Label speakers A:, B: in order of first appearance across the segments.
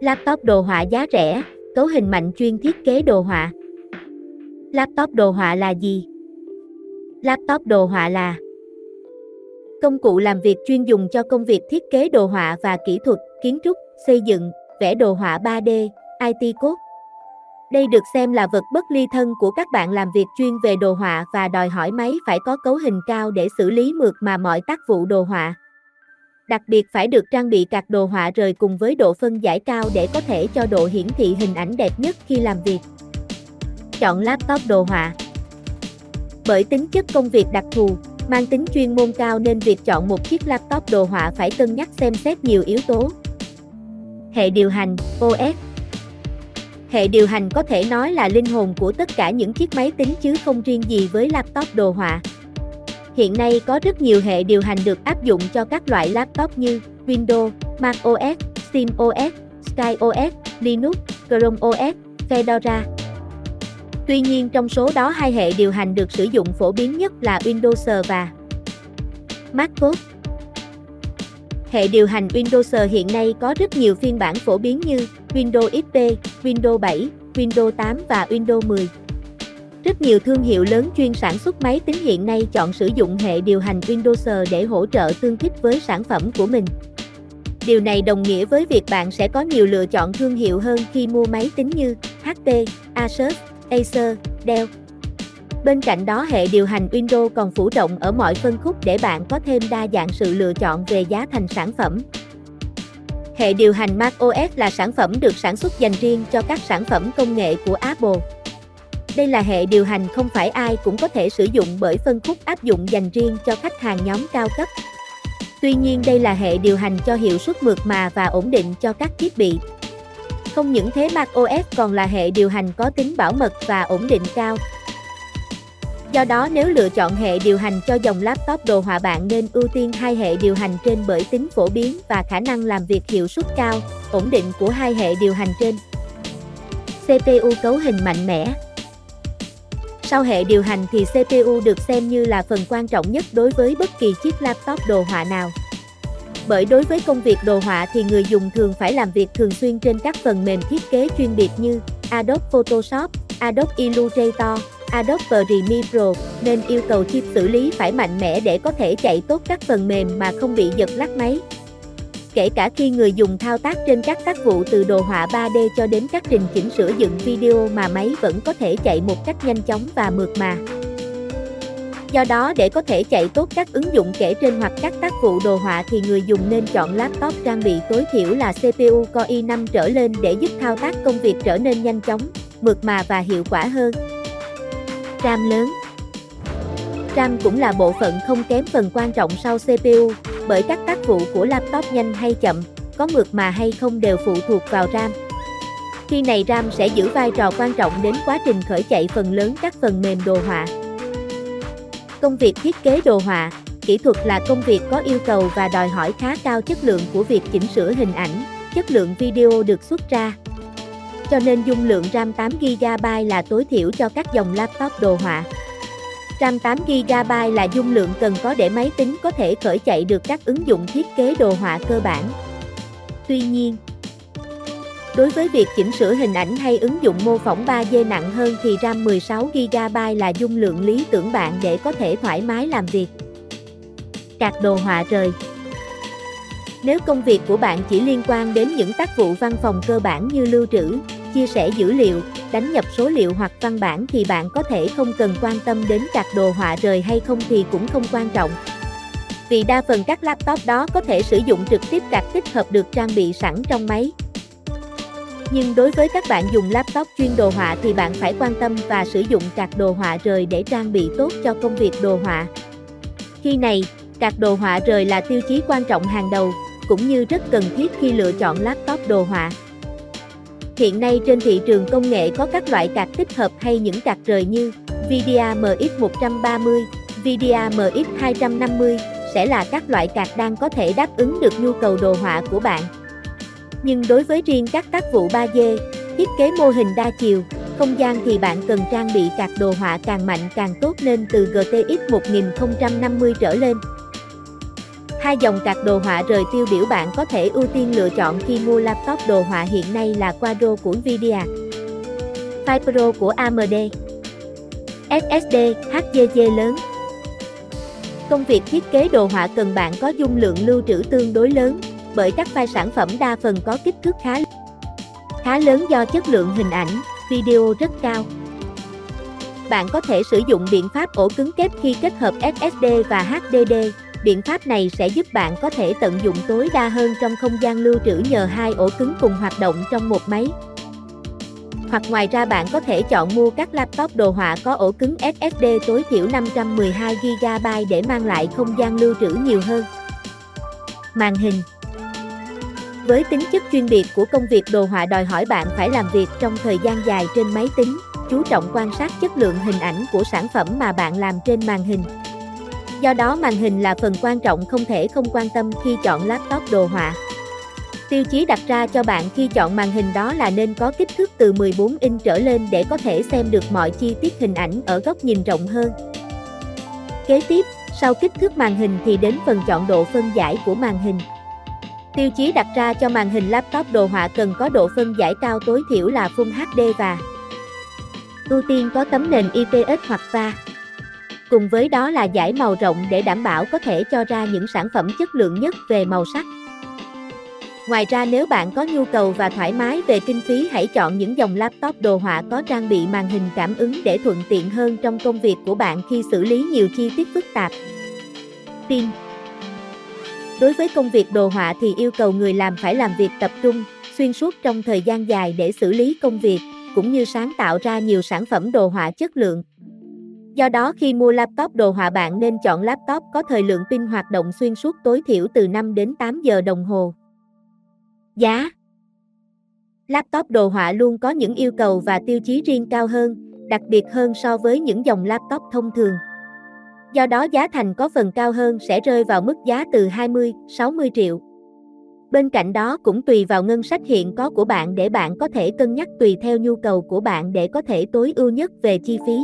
A: Laptop đồ họa giá rẻ, cấu hình mạnh chuyên thiết kế đồ họa. Laptop đồ họa là gì? Laptop đồ họa là công cụ làm việc chuyên dùng cho công việc thiết kế đồ họa và kỹ thuật, kiến trúc, xây dựng, vẽ đồ họa 3D, IT code. Đây được xem là vật bất ly thân của các bạn làm việc chuyên về đồ họa và đòi hỏi máy phải có cấu hình cao để xử lý mượt mà mọi tác vụ đồ họa. Đặc biệt phải được trang bị cạc đồ họa rời cùng với độ phân giải cao để có thể cho độ hiển thị hình ảnh đẹp nhất khi làm việc. Chọn laptop đồ họa. Bởi tính chất công việc đặc thù, mang tính chuyên môn cao nên việc chọn một chiếc laptop đồ họa phải cân nhắc xem xét nhiều yếu tố. Hệ điều hành OS Hệ điều hành có thể nói là linh hồn của tất cả những chiếc máy tính chứ không riêng gì với laptop đồ họa. Hiện nay có rất nhiều hệ điều hành được áp dụng cho các loại laptop như Windows, Mac OS, Steam OS, Sky OS, Linux, Chrome OS, Fedora. Tuy nhiên trong số đó hai hệ điều hành được sử dụng phổ biến nhất là Windows và MacOS. Hệ điều hành Windows hiện nay có rất nhiều phiên bản phổ biến như Windows XP, Windows 7, Windows 8 và Windows 10. Rất nhiều thương hiệu lớn chuyên sản xuất máy tính hiện nay chọn sử dụng hệ điều hành Windows để hỗ trợ tương thích với sản phẩm của mình. Điều này đồng nghĩa với việc bạn sẽ có nhiều lựa chọn thương hiệu hơn khi mua máy tính như HP, Asus, Acer, Dell. Bên cạnh đó hệ điều hành Windows còn phủ rộng ở mọi phân khúc để bạn có thêm đa dạng sự lựa chọn về giá thành sản phẩm. Hệ điều hành macOS là sản phẩm được sản xuất dành riêng cho các sản phẩm công nghệ của Apple. Đây là hệ điều hành không phải ai cũng có thể sử dụng bởi phân khúc áp dụng dành riêng cho khách hàng nhóm cao cấp. Tuy nhiên đây là hệ điều hành cho hiệu suất mượt mà và ổn định cho các thiết bị. Không những thế macOS còn là hệ điều hành có tính bảo mật và ổn định cao. Do đó nếu lựa chọn hệ điều hành cho dòng laptop đồ họa bạn nên ưu tiên hai hệ điều hành trên bởi tính phổ biến và khả năng làm việc hiệu suất cao, ổn định của hai hệ điều hành trên. CPU cấu hình mạnh mẽ sau hệ điều hành thì CPU được xem như là phần quan trọng nhất đối với bất kỳ chiếc laptop đồ họa nào. Bởi đối với công việc đồ họa thì người dùng thường phải làm việc thường xuyên trên các phần mềm thiết kế chuyên biệt như Adobe Photoshop, Adobe Illustrator, Adobe Premiere Pro, nên yêu cầu chip xử lý phải mạnh mẽ để có thể chạy tốt các phần mềm mà không bị giật lắc máy. Kể cả khi người dùng thao tác trên các tác vụ từ đồ họa 3D cho đến các trình chỉnh sửa dựng video mà máy vẫn có thể chạy một cách nhanh chóng và mượt mà. Do đó để có thể chạy tốt các ứng dụng kể trên hoặc các tác vụ đồ họa thì người dùng nên chọn laptop trang bị tối thiểu là CPU Core i5 trở lên để giúp thao tác công việc trở nên nhanh chóng, mượt mà và hiệu quả hơn. RAM lớn RAM cũng là bộ phận không kém phần quan trọng sau CPU, bởi các tác vụ của laptop nhanh hay chậm, có mượt mà hay không đều phụ thuộc vào RAM. Khi này RAM sẽ giữ vai trò quan trọng đến quá trình khởi chạy phần lớn các phần mềm đồ họa. Công việc thiết kế đồ họa, kỹ thuật là công việc có yêu cầu và đòi hỏi khá cao chất lượng của việc chỉnh sửa hình ảnh, chất lượng video được xuất ra. Cho nên dung lượng RAM 8GB là tối thiểu cho các dòng laptop đồ họa. 108 GB là dung lượng cần có để máy tính có thể khởi chạy được các ứng dụng thiết kế đồ họa cơ bản. Tuy nhiên, Đối với việc chỉnh sửa hình ảnh hay ứng dụng mô phỏng 3D nặng hơn thì RAM 16GB là dung lượng lý tưởng bạn để có thể thoải mái làm việc. Cạc đồ họa rời Nếu công việc của bạn chỉ liên quan đến những tác vụ văn phòng cơ bản như lưu trữ, chia sẻ dữ liệu, đánh nhập số liệu hoặc văn bản thì bạn có thể không cần quan tâm đến card đồ họa rời hay không thì cũng không quan trọng. Vì đa phần các laptop đó có thể sử dụng trực tiếp card tích hợp được trang bị sẵn trong máy. Nhưng đối với các bạn dùng laptop chuyên đồ họa thì bạn phải quan tâm và sử dụng card đồ họa rời để trang bị tốt cho công việc đồ họa. Khi này, card đồ họa rời là tiêu chí quan trọng hàng đầu, cũng như rất cần thiết khi lựa chọn laptop đồ họa. Hiện nay trên thị trường công nghệ có các loại card tích hợp hay những card rời như VDA MX130, VDA MX250 sẽ là các loại card đang có thể đáp ứng được nhu cầu đồ họa của bạn. Nhưng đối với riêng các tác vụ 3D, thiết kế mô hình đa chiều, không gian thì bạn cần trang bị card đồ họa càng mạnh càng tốt nên từ GTX 1050 trở lên. Hai dòng card đồ họa rời tiêu biểu bạn có thể ưu tiên lựa chọn khi mua laptop đồ họa hiện nay là Quadro của Nvidia, File Pro của AMD, SSD, HDD lớn. Công việc thiết kế đồ họa cần bạn có dung lượng lưu trữ tương đối lớn, bởi các file sản phẩm đa phần có kích thước khá khá lớn do chất lượng hình ảnh, video rất cao. Bạn có thể sử dụng biện pháp ổ cứng kép khi kết hợp SSD và HDD. Biện pháp này sẽ giúp bạn có thể tận dụng tối đa hơn trong không gian lưu trữ nhờ hai ổ cứng cùng hoạt động trong một máy. Hoặc ngoài ra bạn có thể chọn mua các laptop đồ họa có ổ cứng SSD tối thiểu 512GB để mang lại không gian lưu trữ nhiều hơn. Màn hình với tính chất chuyên biệt của công việc đồ họa đòi hỏi bạn phải làm việc trong thời gian dài trên máy tính, chú trọng quan sát chất lượng hình ảnh của sản phẩm mà bạn làm trên màn hình. Do đó màn hình là phần quan trọng không thể không quan tâm khi chọn laptop đồ họa. Tiêu chí đặt ra cho bạn khi chọn màn hình đó là nên có kích thước từ 14 inch trở lên để có thể xem được mọi chi tiết hình ảnh ở góc nhìn rộng hơn. Kế tiếp, sau kích thước màn hình thì đến phần chọn độ phân giải của màn hình. Tiêu chí đặt ra cho màn hình laptop đồ họa cần có độ phân giải cao tối thiểu là Full HD và ưu tiên có tấm nền IPS hoặc VA. Cùng với đó là giải màu rộng để đảm bảo có thể cho ra những sản phẩm chất lượng nhất về màu sắc. Ngoài ra nếu bạn có nhu cầu và thoải mái về kinh phí hãy chọn những dòng laptop đồ họa có trang bị màn hình cảm ứng để thuận tiện hơn trong công việc của bạn khi xử lý nhiều chi tiết phức tạp. Tin Đối với công việc đồ họa thì yêu cầu người làm phải làm việc tập trung, xuyên suốt trong thời gian dài để xử lý công việc, cũng như sáng tạo ra nhiều sản phẩm đồ họa chất lượng. Do đó khi mua laptop đồ họa bạn nên chọn laptop có thời lượng pin hoạt động xuyên suốt tối thiểu từ 5 đến 8 giờ đồng hồ. Giá Laptop đồ họa luôn có những yêu cầu và tiêu chí riêng cao hơn, đặc biệt hơn so với những dòng laptop thông thường. Do đó giá thành có phần cao hơn sẽ rơi vào mức giá từ 20, 60 triệu. Bên cạnh đó cũng tùy vào ngân sách hiện có của bạn để bạn có thể cân nhắc tùy theo nhu cầu của bạn để có thể tối ưu nhất về chi phí.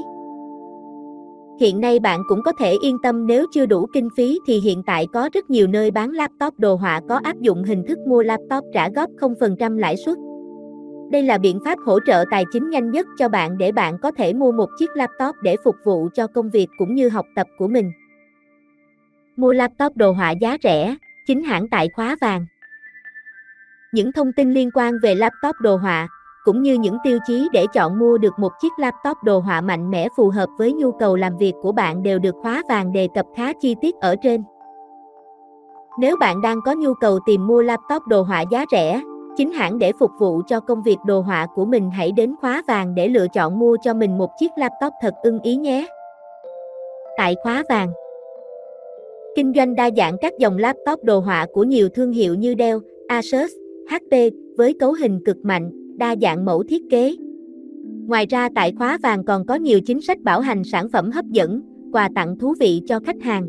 A: Hiện nay bạn cũng có thể yên tâm nếu chưa đủ kinh phí thì hiện tại có rất nhiều nơi bán laptop đồ họa có áp dụng hình thức mua laptop trả góp 0% lãi suất. Đây là biện pháp hỗ trợ tài chính nhanh nhất cho bạn để bạn có thể mua một chiếc laptop để phục vụ cho công việc cũng như học tập của mình. Mua laptop đồ họa giá rẻ, chính hãng tại khóa vàng. Những thông tin liên quan về laptop đồ họa, cũng như những tiêu chí để chọn mua được một chiếc laptop đồ họa mạnh mẽ phù hợp với nhu cầu làm việc của bạn đều được khóa vàng đề cập khá chi tiết ở trên. Nếu bạn đang có nhu cầu tìm mua laptop đồ họa giá rẻ, chính hãng để phục vụ cho công việc đồ họa của mình hãy đến khóa vàng để lựa chọn mua cho mình một chiếc laptop thật ưng ý nhé. Tại khóa vàng Kinh doanh đa dạng các dòng laptop đồ họa của nhiều thương hiệu như Dell, Asus, HP với cấu hình cực mạnh, đa dạng mẫu thiết kế. Ngoài ra tại khóa vàng còn có nhiều chính sách bảo hành sản phẩm hấp dẫn, quà tặng thú vị cho khách hàng.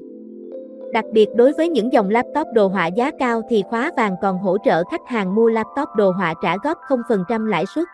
A: Đặc biệt đối với những dòng laptop đồ họa giá cao thì khóa vàng còn hỗ trợ khách hàng mua laptop đồ họa trả góp 0% lãi suất.